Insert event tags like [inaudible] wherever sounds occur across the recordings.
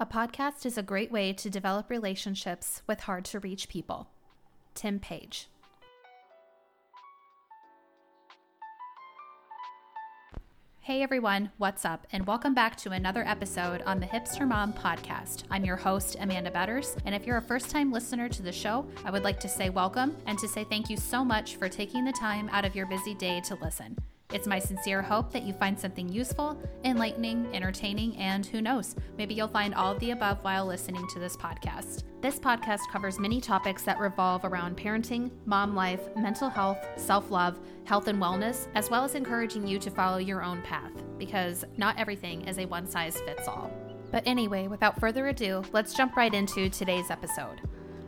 A podcast is a great way to develop relationships with hard to reach people. Tim Page. Hey everyone, what's up? And welcome back to another episode on the Hipster Mom podcast. I'm your host, Amanda Betters. And if you're a first time listener to the show, I would like to say welcome and to say thank you so much for taking the time out of your busy day to listen. It's my sincere hope that you find something useful, enlightening, entertaining, and who knows, maybe you'll find all of the above while listening to this podcast. This podcast covers many topics that revolve around parenting, mom life, mental health, self love, health and wellness, as well as encouraging you to follow your own path, because not everything is a one size fits all. But anyway, without further ado, let's jump right into today's episode.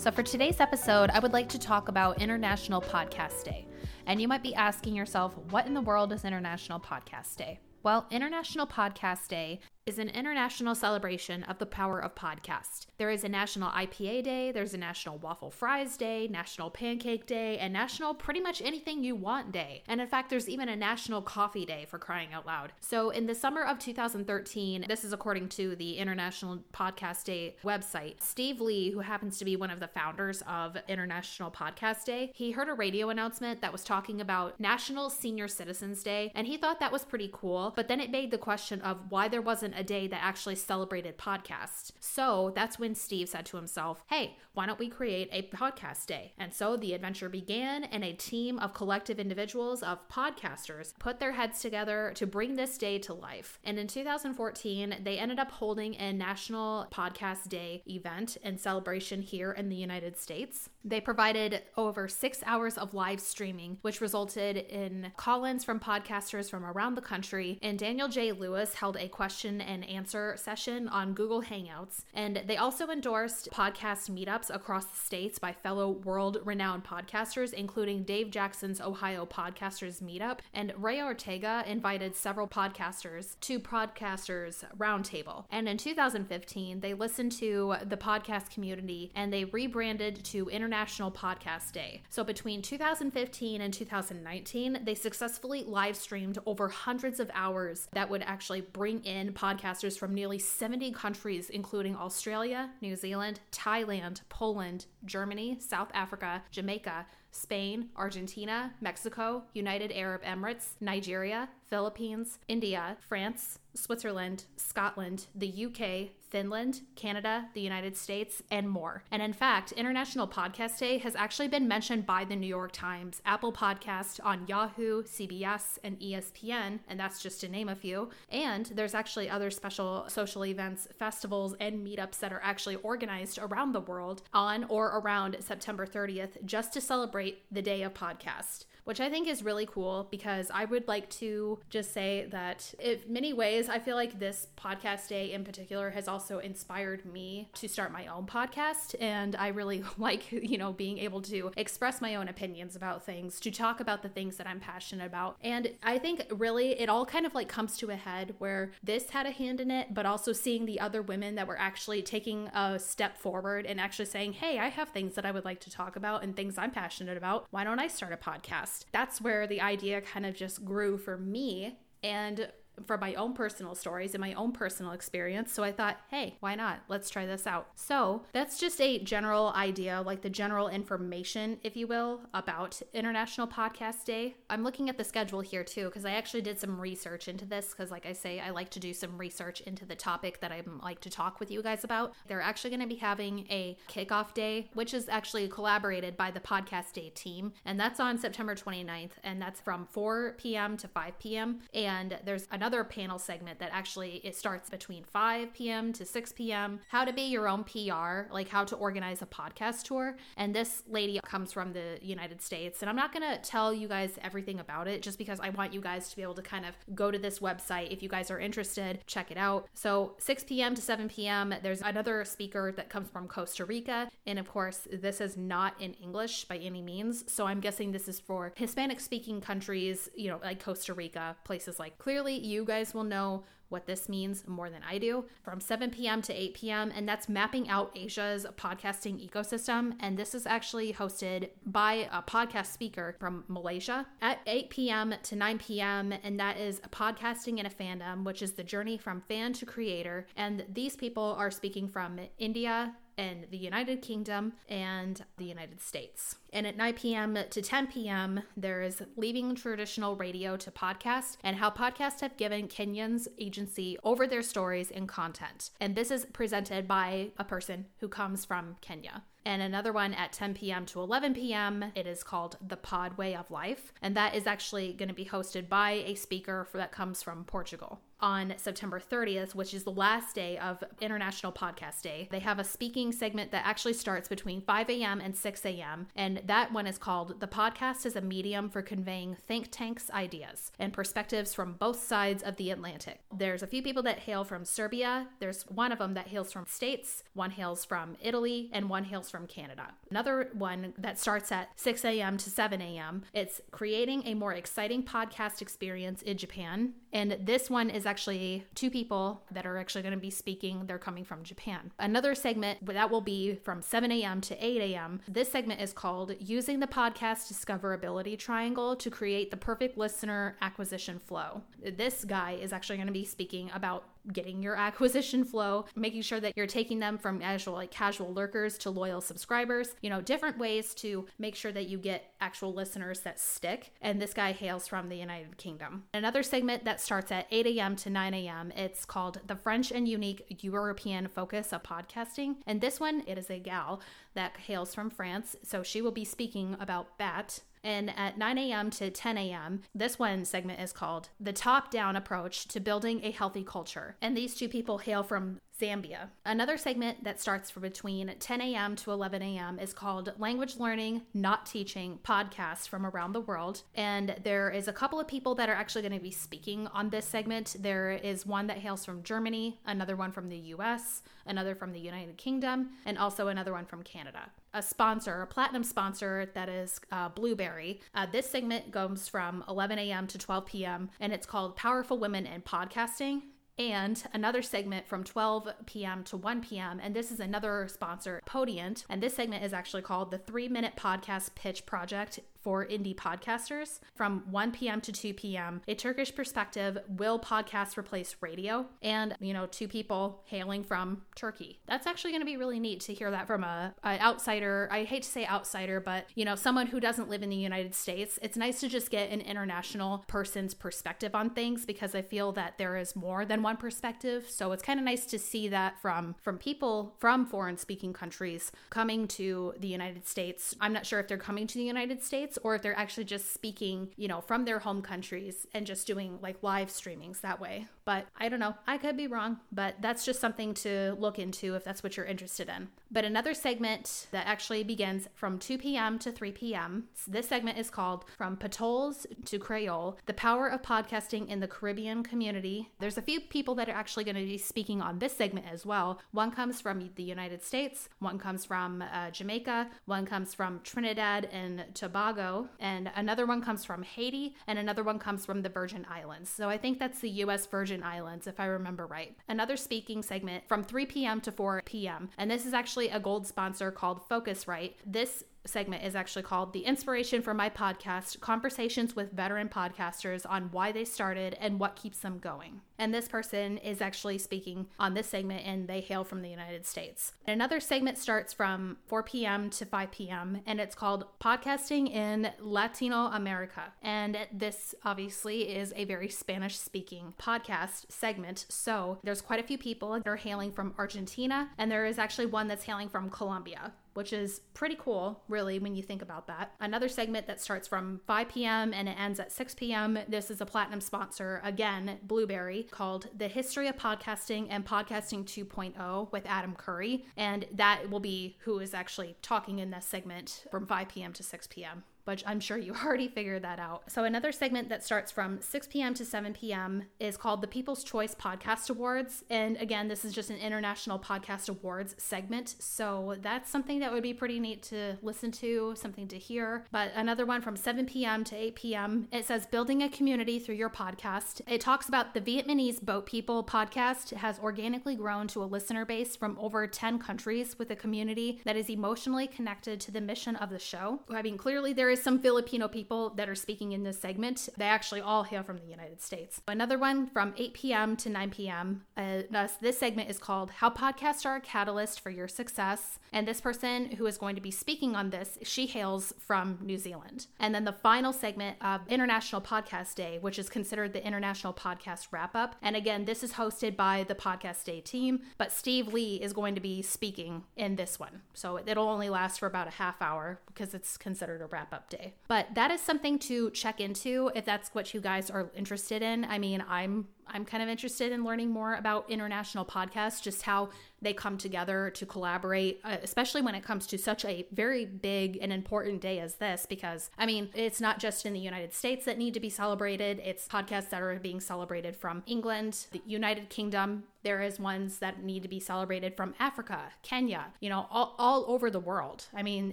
So, for today's episode, I would like to talk about International Podcast Day. And you might be asking yourself, what in the world is International Podcast Day? Well, International Podcast Day is an international celebration of the power of podcast. There is a National IPA Day, there's a National Waffle Fries Day, National Pancake Day, and National Pretty Much Anything You Want Day. And in fact, there's even a National Coffee Day for crying out loud. So, in the summer of 2013, this is according to the International Podcast Day website, Steve Lee, who happens to be one of the founders of International Podcast Day, he heard a radio announcement that was talking about National Senior Citizens Day, and he thought that was pretty cool. But then it made the question of why there wasn't a day that actually celebrated podcasts. So that's when Steve said to himself, hey, why don't we create a podcast day? And so the adventure began, and a team of collective individuals, of podcasters, put their heads together to bring this day to life. And in 2014, they ended up holding a National Podcast Day event and celebration here in the United States. They provided over six hours of live streaming, which resulted in call ins from podcasters from around the country. And Daniel J. Lewis held a question and answer session on Google Hangouts. And they also endorsed podcast meetups across the states by fellow world renowned podcasters, including Dave Jackson's Ohio Podcasters Meetup. And Ray Ortega invited several podcasters to Podcasters Roundtable. And in 2015, they listened to the podcast community and they rebranded to International Podcast Day. So between 2015 and 2019, they successfully live streamed over hundreds of hours that would actually bring in podcasters from nearly 70 countries, including Australia, New Zealand, Thailand, Poland, Germany, South Africa, Jamaica, Spain, Argentina, Mexico, United Arab Emirates, Nigeria, Philippines, India, France, Switzerland, Scotland, the UK, Finland, Canada, the United States, and more. And in fact, International Podcast Day has actually been mentioned by the New York Times, Apple Podcast, on Yahoo, CBS, and ESPN, and that's just to name a few. And there's actually other special social events, festivals, and meetups that are actually organized around the world on or around September 30th just to celebrate the day of podcast which I think is really cool because I would like to just say that in many ways, I feel like this podcast day in particular has also inspired me to start my own podcast. And I really [laughs] like, you know, being able to express my own opinions about things, to talk about the things that I'm passionate about. And I think really it all kind of like comes to a head where this had a hand in it, but also seeing the other women that were actually taking a step forward and actually saying, hey, I have things that I would like to talk about and things I'm passionate about. Why don't I start a podcast? Podcast. That's where the idea kind of just grew for me. And for my own personal stories and my own personal experience. So I thought, hey, why not? Let's try this out. So that's just a general idea, like the general information, if you will, about International Podcast Day. I'm looking at the schedule here too, because I actually did some research into this, because like I say, I like to do some research into the topic that I like to talk with you guys about. They're actually going to be having a kickoff day, which is actually collaborated by the Podcast Day team, and that's on September 29th, and that's from 4 p.m. to 5 p.m. And there's another another panel segment that actually it starts between 5 p.m. to 6 p.m. How to be your own PR, like how to organize a podcast tour. And this lady comes from the United States. And I'm not to tell you guys everything about it just because I want you guys to be able to kind of go to this website if you guys are interested, check it out. So 6 p.m. to 7 p.m., there's another speaker that comes from Costa Rica. And of course, this is not in English by any means. So I'm guessing this is for Hispanic speaking countries, you know, like Costa Rica, places like clearly you guys will know what this means more than I do from 7 p.m. to 8 p.m. And that's mapping out Asia's podcasting ecosystem. And this is actually hosted by a podcast speaker from Malaysia at 8 p.m. to 9 p.m. And that is podcasting in a fandom, which is the journey from fan to creator. And these people are speaking from India, in the United Kingdom and the United States. And at 9 p.m. to 10 p.m., there is leaving traditional radio to podcast and how podcasts have given Kenyans agency over their stories and content. And this is presented by a person who comes from Kenya and another one at 10 p.m. to 11 p.m. It is called The Pod Way of Life, and that is actually going to be hosted by a speaker for, that comes from Portugal. On September 30th, which is the last day of International Podcast Day, they have a speaking segment that actually starts between 5 a.m. and 6 a.m. And that one is called The Podcast is a Medium for Conveying Think Tanks Ideas and Perspectives from Both Sides of the Atlantic. There's a few people that hail from Serbia, there's one of them that hails from States, one hails from Italy, and one hails from Canada. Another one that starts at 6 a.m. to 7 a.m. It's creating a more exciting podcast experience in Japan. And this one is actually two people that are actually going to be speaking. They're coming from Japan. Another segment that will be from 7 a.m. to 8 a.m. This segment is called Using the Podcast Discoverability Triangle to Create the Perfect Listener Acquisition Flow. This guy is actually going to be speaking about getting your acquisition flow, making sure that you're taking them from actual like casual lurkers to loyal subscribers, you know, different ways to make sure that you get actual listeners that stick. And this guy hails from the United Kingdom. Another segment that starts at 8 a.m. to 9 a.m. It's called the French and Unique European Focus of Podcasting. And this one, it is a gal that hails from France. So she will be speaking about BAT, and at 9 a.m. to 10 a.m., this one segment is called The Top Down Approach to Building a Healthy Culture. And these two people hail from Zambia. Another segment that starts from between 10 a.m. to 11 a.m. is called Language Learning, Not Teaching Podcasts from Around the World. And there is a couple of people that are actually going to be speaking on this segment. There is one that hails from Germany, another one from the US, another from the United Kingdom, and also another one from Canada a sponsor, a platinum sponsor that is uh, Blubrry. Uh, this segment goes from 11 a.m. to 12 p.m. and it's called Powerful Women in Podcasting and another segment from 12 p.m. to 1 p.m. And this is another sponsor, Podiant. And this segment is actually called the Three Minute Podcast Pitch Project for indie podcasters from 1 p.m. to 2 p.m. A Turkish perspective will podcast replace radio? And, you know, two people hailing from Turkey. That's actually going to be really neat to hear that from a, a, outsider. I hate to say outsider, but, you know, someone who doesn't live in the United States. It's nice to just get an international person's perspective on things because I feel that there is more than one perspective. So it's kind of nice to see that from from people from foreign speaking countries coming to the United States. I'm not sure if they're coming to the United States States or if they're actually just speaking, you know, from their home countries and just doing like live streamings that way. But I don't know. I could be wrong, but that's just something to look into if that's what you're interested in. But another segment that actually begins from 2 p.m. to 3 p.m. This segment is called From Patols to Creole The Power of Podcasting in the Caribbean Community. There's a few people that are actually going to be speaking on this segment as well. One comes from the United States, one comes from uh, Jamaica, one comes from Trinidad and Tobago and another one comes from Haiti, and another one comes from the Virgin Islands. So I think that's the US Virgin Islands, if I remember right. Another speaking segment from 3 p.m. to 4 p.m. And this is actually a gold sponsor called Focusrite. This segment is actually called The Inspiration for My Podcast Conversations with Veteran Podcasters on Why They Started and What Keeps Them Going. And this person is actually speaking on this segment and they hail from the United States. Another segment starts from 4 p.m. to 5 p.m. and it's called Podcasting in Latino America. And this obviously is a very Spanish speaking podcast segment. So there's quite a few people that are hailing from Argentina and there is actually one that's hailing from Colombia. Which is pretty cool, really, when you think about that. Another segment that starts from 5 p.m. and it ends at 6 p.m. This is a platinum sponsor, again, Blubrry, called The History of Podcasting and Podcasting 2.0 with Adam Curry. And that will be who is actually talking in this segment from 5 p.m. to 6 p.m but I'm sure you [laughs] already figured that out. So, another segment that starts from 6 p.m. to 7 p.m. is called the People's Choice Podcast Awards. And again, this is just an International Podcast Awards segment. So, that's something that would be pretty neat to listen to, something to hear. But another one from 7 p.m. to 8 p.m., it says Building a Community Through Your Podcast. It talks about the Vietnamese Boat People podcast has organically grown to a listener base from over 10 countries with a community that is emotionally connected to the mission of the show. I mean, clearly there is some Filipino people that are speaking in this segment. They actually all hail from the United States. Another one from 8 p.m. to 9 p.m. Uh, this segment is called How Podcasts Are a Catalyst for Your Success. And this person who is going to be speaking on this, she hails from New Zealand. And then the final segment of International Podcast Day, which is considered the International Podcast Wrap Up. And again, this is hosted by the Podcast Day team, but Steve Lee is going to be speaking in this one. So it'll only last for about a half hour because it's considered a wrap up day. But that is something to check into if that's what you guys are interested in. I mean, I'm I'm kind of interested in learning more about international podcasts, just how they come together to collaborate, uh, especially when it comes to such a very big and important day as this. Because, I mean, it's not just in the United States that need to be celebrated, it's podcasts that are being celebrated from England, the United Kingdom. There is ones that need to be celebrated from Africa, Kenya, you know, all, all over the world. I mean,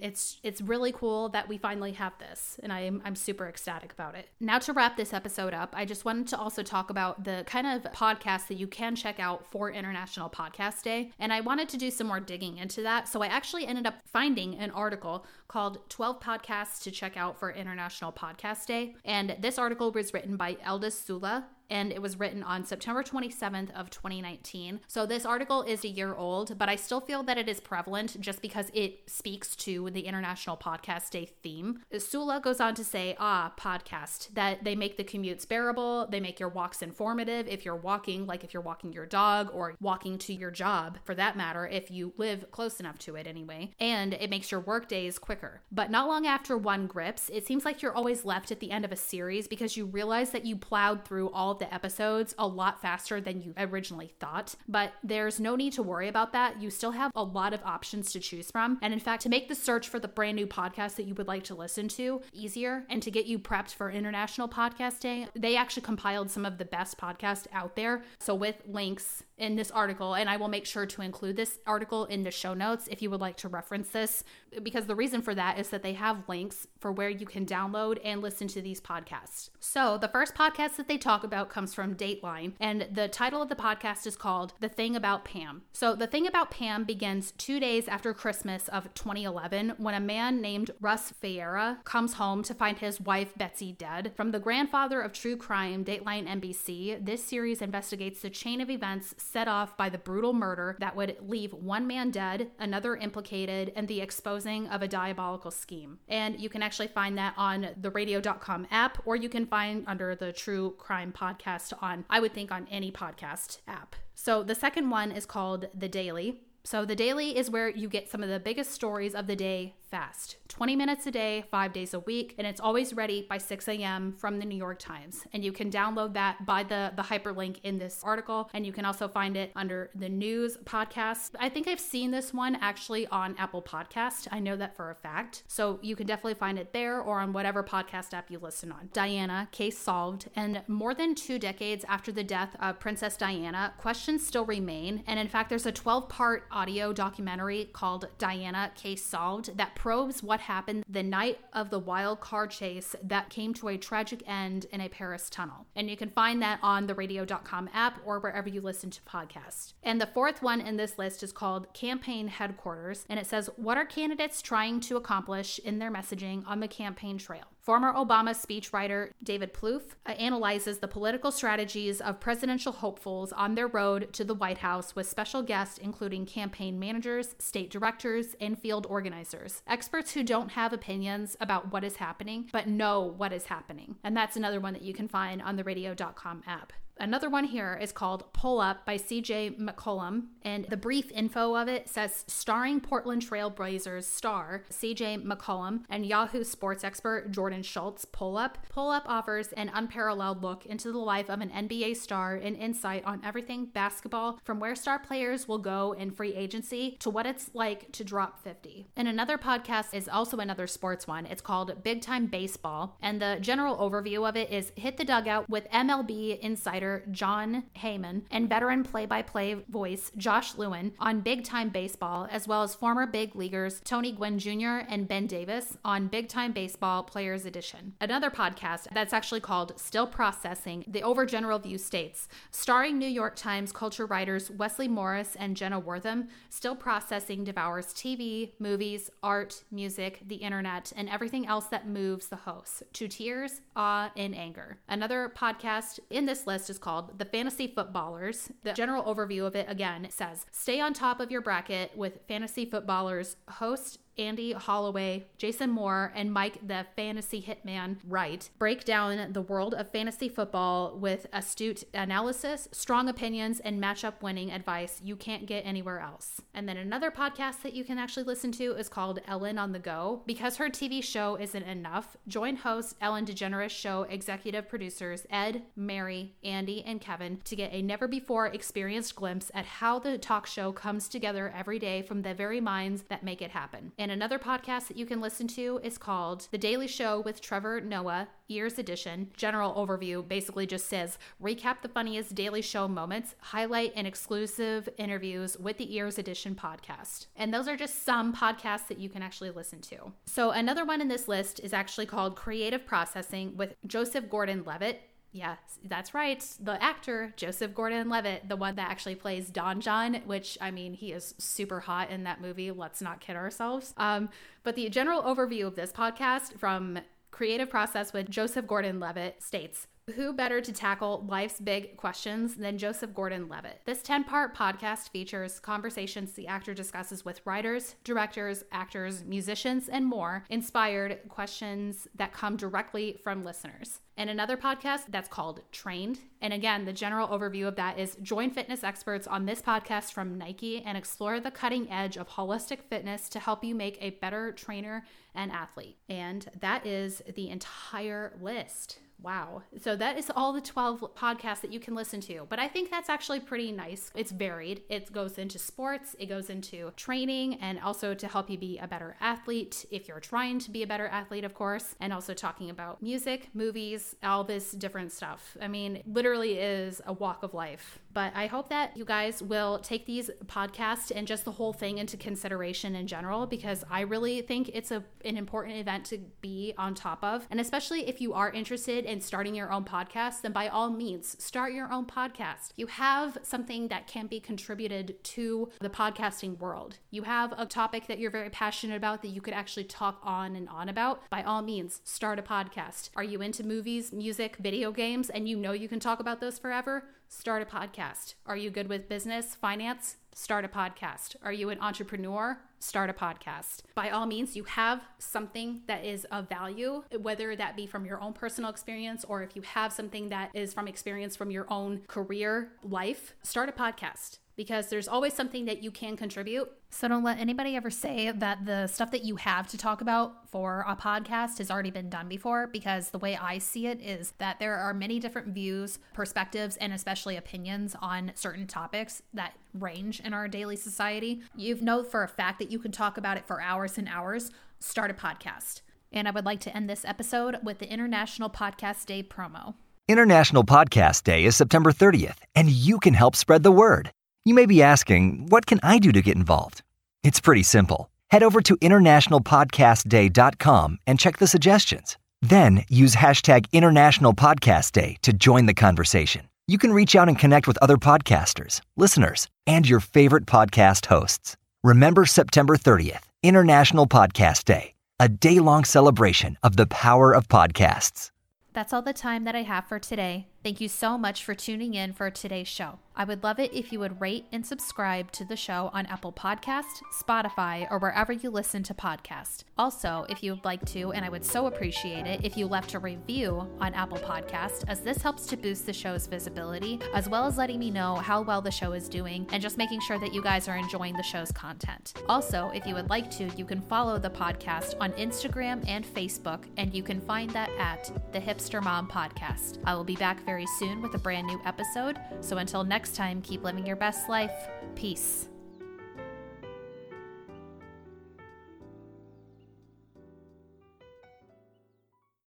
it's it's really cool that we finally have this, and I'm I'm super ecstatic about it. Now to wrap this episode up, I just wanted to also talk about the kind of podcasts that you can check out for International Podcast Day. And I wanted to do some more digging into that. So I actually ended up finding an article called 12 Podcasts to Check Out for International Podcast Day. And this article was written by Eldis Sula and it was written on September 27th of 2019. So this article is a year old, but I still feel that it is prevalent just because it speaks to the International Podcast Day theme. Sula goes on to say, ah, podcast, that they make the commutes bearable, they make your walks informative if you're walking, like if you're walking your dog or walking to your job for that matter, if you live close enough to it anyway, and it makes your work days quicker. But not long after one grips, it seems like you're always left at the end of a series because you realize that you plowed through all of the episodes a lot faster than you originally thought. But there's no need to worry about that. You still have a lot of options to choose from. And in fact, to make the search for the brand new podcast that you would like to listen to easier and to get you prepped for International Podcast Day, they actually compiled some of the best podcasts out there. So with links in this article, and I will make sure to include this article in the show notes if you would like to reference this, because the reason for that is that they have links for where you can download and listen to these podcasts. So, the first podcast that they talk about comes from Dateline, and the title of the podcast is called The Thing About Pam. So, The Thing About Pam begins two days after Christmas of 2011 when a man named Russ Faria comes home to find his wife Betsy dead. From the grandfather of true crime, Dateline NBC, this series investigates the chain of events set off by the brutal murder that would leave one man dead, another implicated, and the exposing of a diabolical scheme. And you can actually find that on the radio.com app, or you can find under the True Crime Podcast on, I would think, on any podcast app. So the second one is called The Daily. So the daily is where you get some of the biggest stories of the day fast 20 minutes a day, five days a week, and it's always ready by 6 a.m. from the New York Times. And you can download that by the, the hyperlink in this article, and you can also find it under the news podcast. I think I've seen this one actually on Apple Podcast. I know that for a fact. So you can definitely find it there or on whatever podcast app you listen on. Diana, case solved. And more than two decades after the death of Princess Diana, questions still remain. And in fact, there's a 12 part audio documentary called Diana, Case Solved that probes what happened the night of the wild car chase that came to a tragic end in a Paris tunnel. And you can find that on the radio.com app or wherever you listen to podcasts. And the fourth one in this list is called Campaign Headquarters. And it says, What are candidates trying to accomplish in their messaging on the campaign trail? Former Obama speechwriter David Plouffe uh, analyzes the political strategies of presidential hopefuls on their road to the White House with special guests including campaign managers, state directors, and field organizers. Experts who don't have opinions about what is happening, but know what is happening. And that's another one that you can find on the radio.com app. Another one here is called Pull Up by CJ McCollum. And the brief info of it says starring Portland Trailblazers star CJ McCollum and Yahoo sports expert Jordan Schultz. Pull Up. Pull Up offers an unparalleled look into the life of an NBA star and insight on everything basketball from where star players will go in free agency to what it's like to drop 50. And another podcast is also another sports one. It's called Big Time Baseball. And the general overview of it is Hit the Dugout with MLB insider Jon Heyman and veteran play by play voice Josh Lewin on Big Time Baseball, as well as former big leaguers Tony Gwynn Jr. and Ben Davis on Big Time Baseball Players Edition. Another podcast that's actually called Still Processing, the overgeneral view states, starring New York Times culture writers Wesley Morris and Jenna Wortham, Still Processing devours TV, movies, art, music, the internet, and everything else that moves the hosts to tears, awe, and anger. Another podcast in this list is called The Fantasy Footballers. The general overview of it again says stay on top of your bracket with Fantasy Footballers host Andy Holloway, Jason Moore, and Mike the Fantasy Hitman Wright break down the world of fantasy football with astute analysis, strong opinions, and matchup winning advice you can't get anywhere else. And then another podcast that you can actually listen to is called Ellen on the Go. Because her TV show isn't enough, join host Ellen DeGeneres show executive producers Ed, Mary, Andy, and Kevin to get a never before experienced glimpse at how the talk show comes together every day from the very minds that make it happen. And another podcast that you can listen to is called The Daily Show with Trevor Noah, Ears Edition. General overview basically just says recap the funniest Daily Show moments, highlight and exclusive interviews with the Ears Edition podcast. And those are just some podcasts that you can actually listen to. So, another one in this list is actually called Creative Processing with Joseph Gordon Levitt. Yes, that's right. The actor, Joseph Gordon Levitt, the one that actually plays Don Jon, which I mean, he is super hot in that movie. Let's not kid ourselves. Um, but the general overview of this podcast from Creative Process with Joseph Gordon Levitt states who better to tackle life's big questions than Joseph Gordon Levitt? This 10 part podcast features conversations the actor discusses with writers, directors, actors, musicians, and more, inspired questions that come directly from listeners. And another podcast that's called Trained. And again, the general overview of that is join fitness experts on this podcast from Nike and explore the cutting edge of holistic fitness to help you make a better trainer and athlete. And that is the entire list. Wow. So that is all the 12 podcasts that you can listen to. But I think that's actually pretty nice. It's varied. It goes into sports, it goes into training, and also to help you be a better athlete if you're trying to be a better athlete, of course, and also talking about music, movies, all this different stuff. I mean, literally is a walk of life. But I hope that you guys will take these podcasts and just the whole thing into consideration in general because I really think it's a an important event to be on top of. And especially if you are interested in starting your own podcast, then by all means, start your own podcast. You have something that can be contributed to the podcasting world. You have a topic that you're very passionate about that you could actually talk on and on about. By all means, start a podcast. Are you into movies, music, video games, and you know you can talk about those forever? Start a podcast. Are you good with business, finance? Start a podcast. Are you an entrepreneur? Start a podcast. By all means, you have something that is of value, whether that be from your own personal experience or if you have something that is from experience from your own career life, start a podcast because there's always something that you can contribute. So don't let anybody ever say that the stuff that you have to talk about for a podcast has already been done before, because the way I see it is that there are many different views, perspectives, and especially opinions on certain topics that range in our daily society. You know for a fact that you can talk about it for hours and hours. Start a podcast. And I would like to end this episode with the International Podcast Day promo. International Podcast Day is September 30th, and you can help spread the word. You may be asking, what can I do to get involved? It's pretty simple. Head over to internationalpodcastday.com and check the suggestions. Then use hashtag International Podcast Day to join the conversation. You can reach out and connect with other podcasters, listeners, and your favorite podcast hosts. Remember September 30th, International Podcast Day, a day long celebration of the power of podcasts. That's all the time that I have for today. Thank you so much for tuning in for today's show. I would love it if you would rate and subscribe to the show on Apple Podcast, Spotify, or wherever you listen to podcasts. Also, if you would like to, and I would so appreciate it if you left a review on Apple Podcast, as this helps to boost the show's visibility, as well as letting me know how well the show is doing and just making sure that you guys are enjoying the show's content. Also, if you would like to, you can follow the podcast on Instagram and Facebook, and you can find that at the Hipster Mom Podcast. I will be back very soon with a brand new episode. So until next time, keep living your best life. Peace.